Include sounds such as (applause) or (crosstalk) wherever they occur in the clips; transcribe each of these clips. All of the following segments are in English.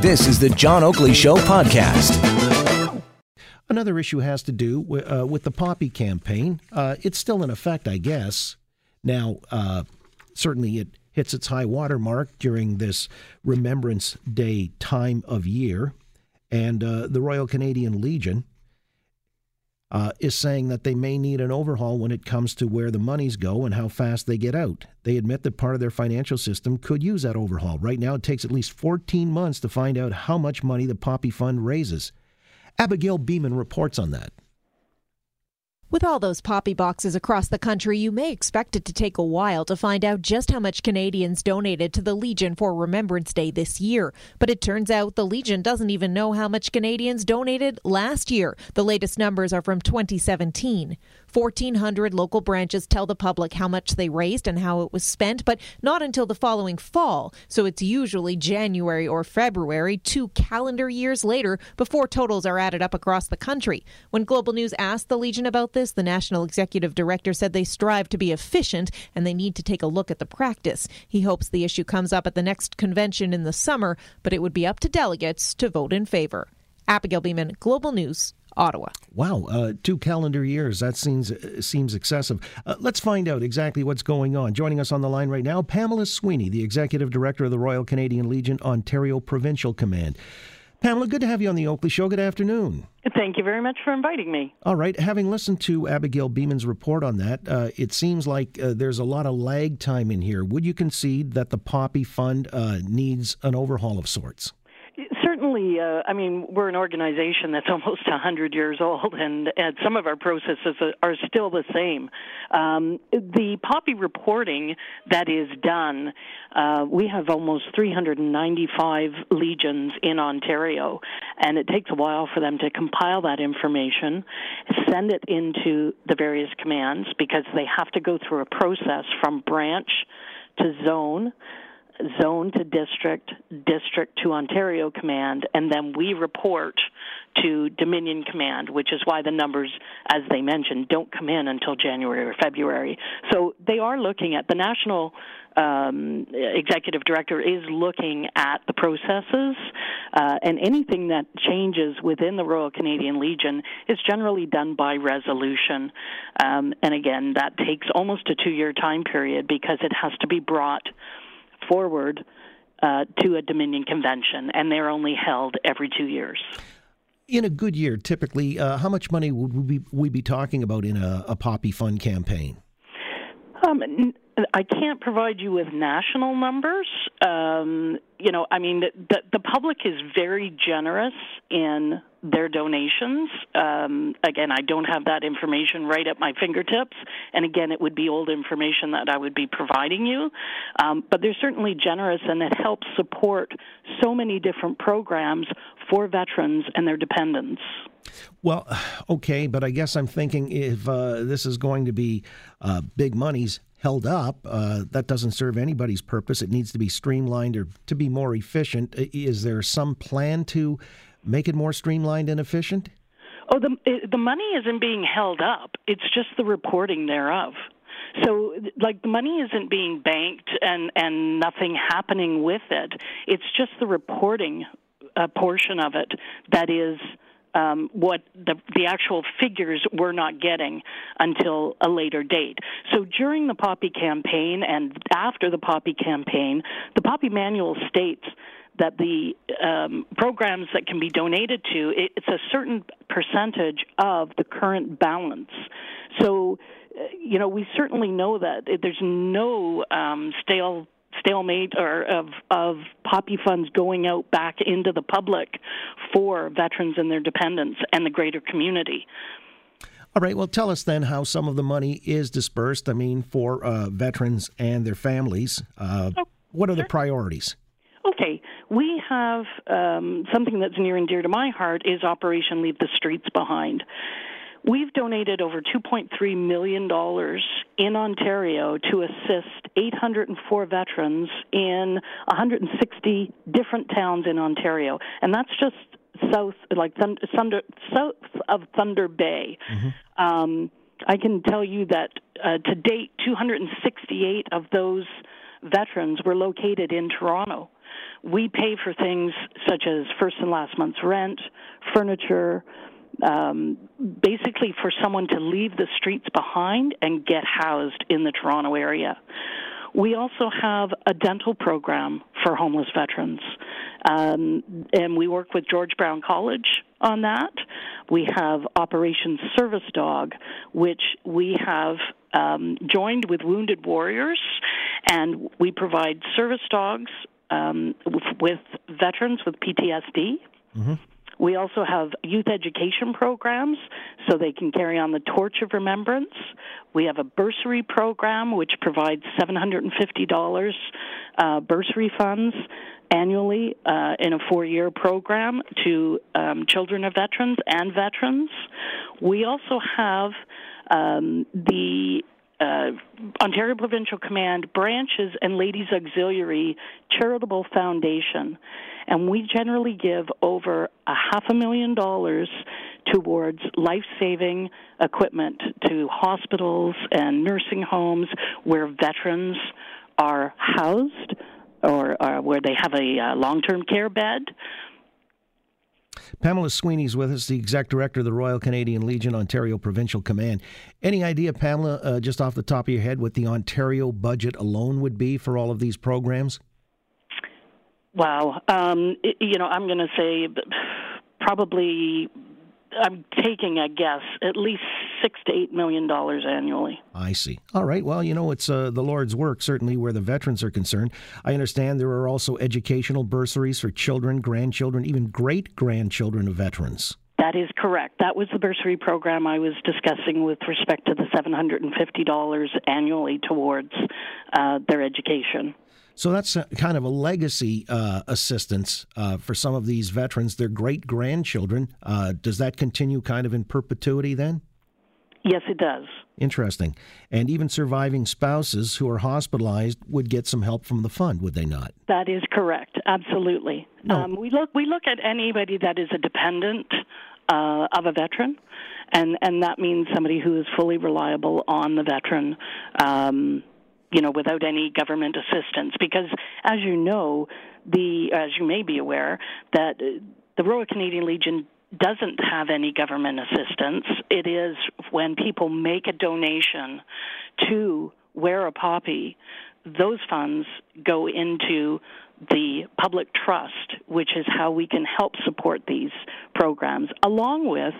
This is the John Oakley Show podcast. Another issue has to do with, uh, with the Poppy campaign. Uh, it's still in effect, I guess. Now, uh, certainly it hits its high water mark during this Remembrance Day time of year. And uh, the Royal Canadian Legion uh, is saying that they may need an overhaul when it comes to where the monies go and how fast they get out. They admit that part of their financial system could use that overhaul. Right now, it takes at least 14 months to find out how much money the Poppy Fund raises. Abigail Bimman reports on that. With all those poppy boxes across the country, you may expect it to take a while to find out just how much Canadians donated to the Legion for Remembrance Day this year. But it turns out the Legion doesn't even know how much Canadians donated last year. The latest numbers are from 2017. 1,400 local branches tell the public how much they raised and how it was spent, but not until the following fall. So it's usually January or February, two calendar years later, before totals are added up across the country. When Global News asked the Legion about this, the National Executive Director said they strive to be efficient and they need to take a look at the practice. He hopes the issue comes up at the next convention in the summer, but it would be up to delegates to vote in favor. Abigail Bimman, Global News, Ottawa. Wow, uh, two calendar years. That seems uh, seems excessive. Uh, let's find out exactly what's going on. Joining us on the line right now, Pamela Sweeny, the Executive Director of the Royal Canadian Legion Ontario Provincial Command. Pamela, good to have you on the Oakley Show. Good afternoon. Thank you very much for inviting me. All right. Having listened to Abigail Bimman's report on that, uh, it seems like uh, there's a lot of lag time in here. Would you concede that the Poppy Fund uh, needs an overhaul of sorts? Certainly, uh, I mean, we're an organization that's (laughs) almost 100 years old, and, and some of our processes are still the same. Um, the poppy reporting that is done, uh, we have almost 395 legions in Ontario, and it takes a while for them to compile that information, send it into the various commands because they have to go through a process from branch to zone zone to district, district to Ontario Command, and then we report to Dominion Command, which is why the numbers, as they mentioned, don't come in until January or February. So they are looking at the national um, executive director is looking at the processes, uh, and anything that changes within the Royal Canadian Legion is generally done by resolution. Um, and again, that takes almost a two year time period because it has to be brought forward uh, to a Dominion convention, and they're only held every two years. In a good year, typically, uh, how much money would we be, we be talking about in a, a Poppy Fund campaign? Um, I can't provide you with national numbers. Um, you know, I mean, the, the public is very generous in their donations. Um, again, I don't have that information right at my fingertips, and again, it would be old information that I would be providing you. Um, but they're certainly generous, and it helps support so many different programs for veterans and their dependents. Well, (sighs) okay, but I guess I'm thinking if uh, this is going to be uh, big monies, held up. Uh, that doesn't serve anybody's purpose. It needs to be streamlined or to be more efficient. Is there some plan to make it more streamlined and efficient? Oh, the the money isn't being held up. It's just the reporting thereof. So, like, the money isn't being banked and and nothing happening with it. It's just the reporting uh, portion of it that is um, what the, the actual figures we're not getting until a later date. So during the Poppy campaign and after the Poppy campaign, the Poppy manual states that the um, programs that can be donated to it's a certain percentage of the current balance. So, uh, you know, we certainly know that there's no um, stale stalemate or of of poppy funds going out back into the public for veterans and their dependents and the greater community. All right. Well, tell us then how some of the money is dispersed. I mean, for uh, veterans and their families. Uh, oh, what are sure. the priorities? Okay, we have um, something that's near and dear to my heart is Operation Leave the Streets Behind. We've donated over $2.3 million in Ontario to assist 804 veterans in 160 different towns in Ontario. And that's just south, like thunder, south of Thunder Bay. Mm-hmm. Um, I can tell you that uh, to date, 268 of those veterans were located in Toronto we pay for things such as first and last month's rent, furniture, um, basically for someone to leave the streets behind and get housed in the Toronto area. We also have a dental program for homeless veterans, um, and we work with George Brown College on that. We have Operation Service Dog, which we have um, joined with Wounded Warriors, and we provide service dogs um, with, with, veterans with PTSD. Mm-hmm. We also have youth education programs so they can carry on the torch of remembrance. We have a bursary program which provides $750 uh, bursary funds annually uh, in a four year program to um, children of veterans and veterans. We also have um, the uh, Ontario Provincial Command branches and Ladies Auxiliary Charitable Foundation, and we generally give over a half a million dollars towards life-saving equipment to hospitals and nursing homes where veterans are housed or, or where they have a uh, long-term care bed Pamela Sweeny's with us, the exec director of the Royal Canadian Legion Ontario Provincial Command. Any idea, Pamela, uh, just off the top of your head, what the Ontario budget alone would be for all of these programs? Wow. Um, you know, I'm going to say probably I'm taking a guess, at least six to eight million dollars annually. I see. All right. Well, you know, it's uh, the Lord's work, certainly where the veterans are concerned. I understand there are also educational bursaries for children, grandchildren, even great grandchildren of veterans. That is correct. That was the bursary program I was discussing with respect to the $750 annually towards uh, their education. So that's kind of a legacy uh, assistance uh, for some of these veterans, their great grandchildren. Uh, does that continue kind of in perpetuity then? Yes, it does. Interesting. And even surviving spouses who are hospitalized would get some help from the fund, would they not? That is correct. Absolutely. No. Um, we look we look at anybody that is a dependent uh, of a veteran, and and that means somebody who is fully reliable on the veteran. Um, you know, without any government assistance. Because, as you know, the as you may be aware, that the Royal Canadian Legion doesn't have any government assistance. It is when people make a donation to wear a poppy, those funds go into the public trust, which is how we can help support these programs, along with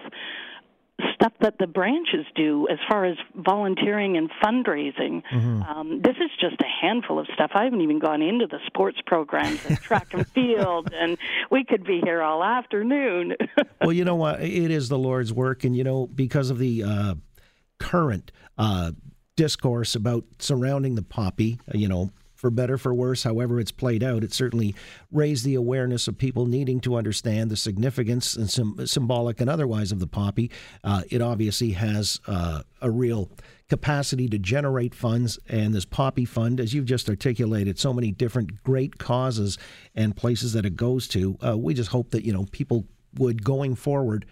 stuff that the branches do as far as volunteering and fundraising. Mm-hmm. Um, this is just a handful of stuff. I haven't even gone into the sports programs and track and field, and we could be here all afternoon. (laughs) well, you know what? It is the Lord's work, and you know because of the uh, current uh, discourse about surrounding the poppy, uh, you know, for better, for worse, however it's played out, it certainly raised the awareness of people needing to understand the significance and symbolic and otherwise of the poppy. Uh, it obviously has uh, a real capacity to generate funds, and this poppy fund, as you've just articulated, so many different great causes and places that it goes to. Uh, we just hope that you know people would going forward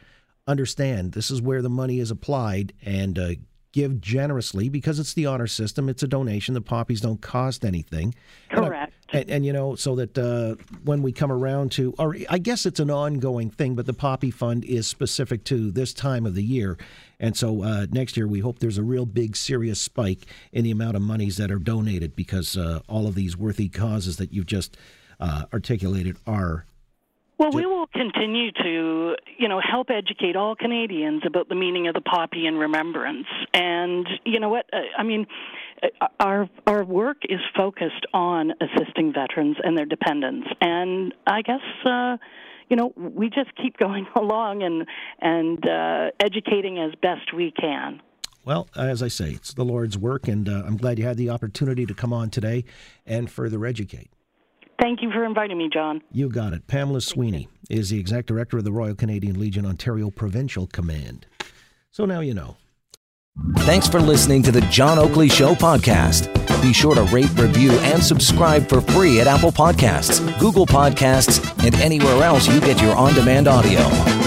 understand this is where the money is applied and uh, give generously because it's the honor system. It's a donation. The poppies don't cost anything. Correct. And, and, and you know, so that uh, when we come around to, or I guess it's an ongoing thing, but the poppy fund is specific to this time of the year. And so uh, next year, we hope there's a real big, serious spike in the amount of monies that are donated because uh, all of these worthy causes that you've just uh, articulated are well, we will continue to, you know, help educate all Canadians about the meaning of the poppy and remembrance. And you know what? I mean, our our work is focused on assisting veterans and their dependents. And I guess uh you know, we just keep (laughs) going along and and uh, educating as best we can. Well, as I say, it's the Lord's work, and uh, I'm glad you had the opportunity to come on today and further educate. Thank you for inviting me, John. You got it. Pamela Sweeny is the exec director of the Royal Canadian Legion Ontario Provincial Command. So now you know. Thanks for listening to the John Oakley Show podcast. Be sure to rate, review, and subscribe for free at Apple Podcasts, Google Podcasts, and anywhere else you get your on demand audio.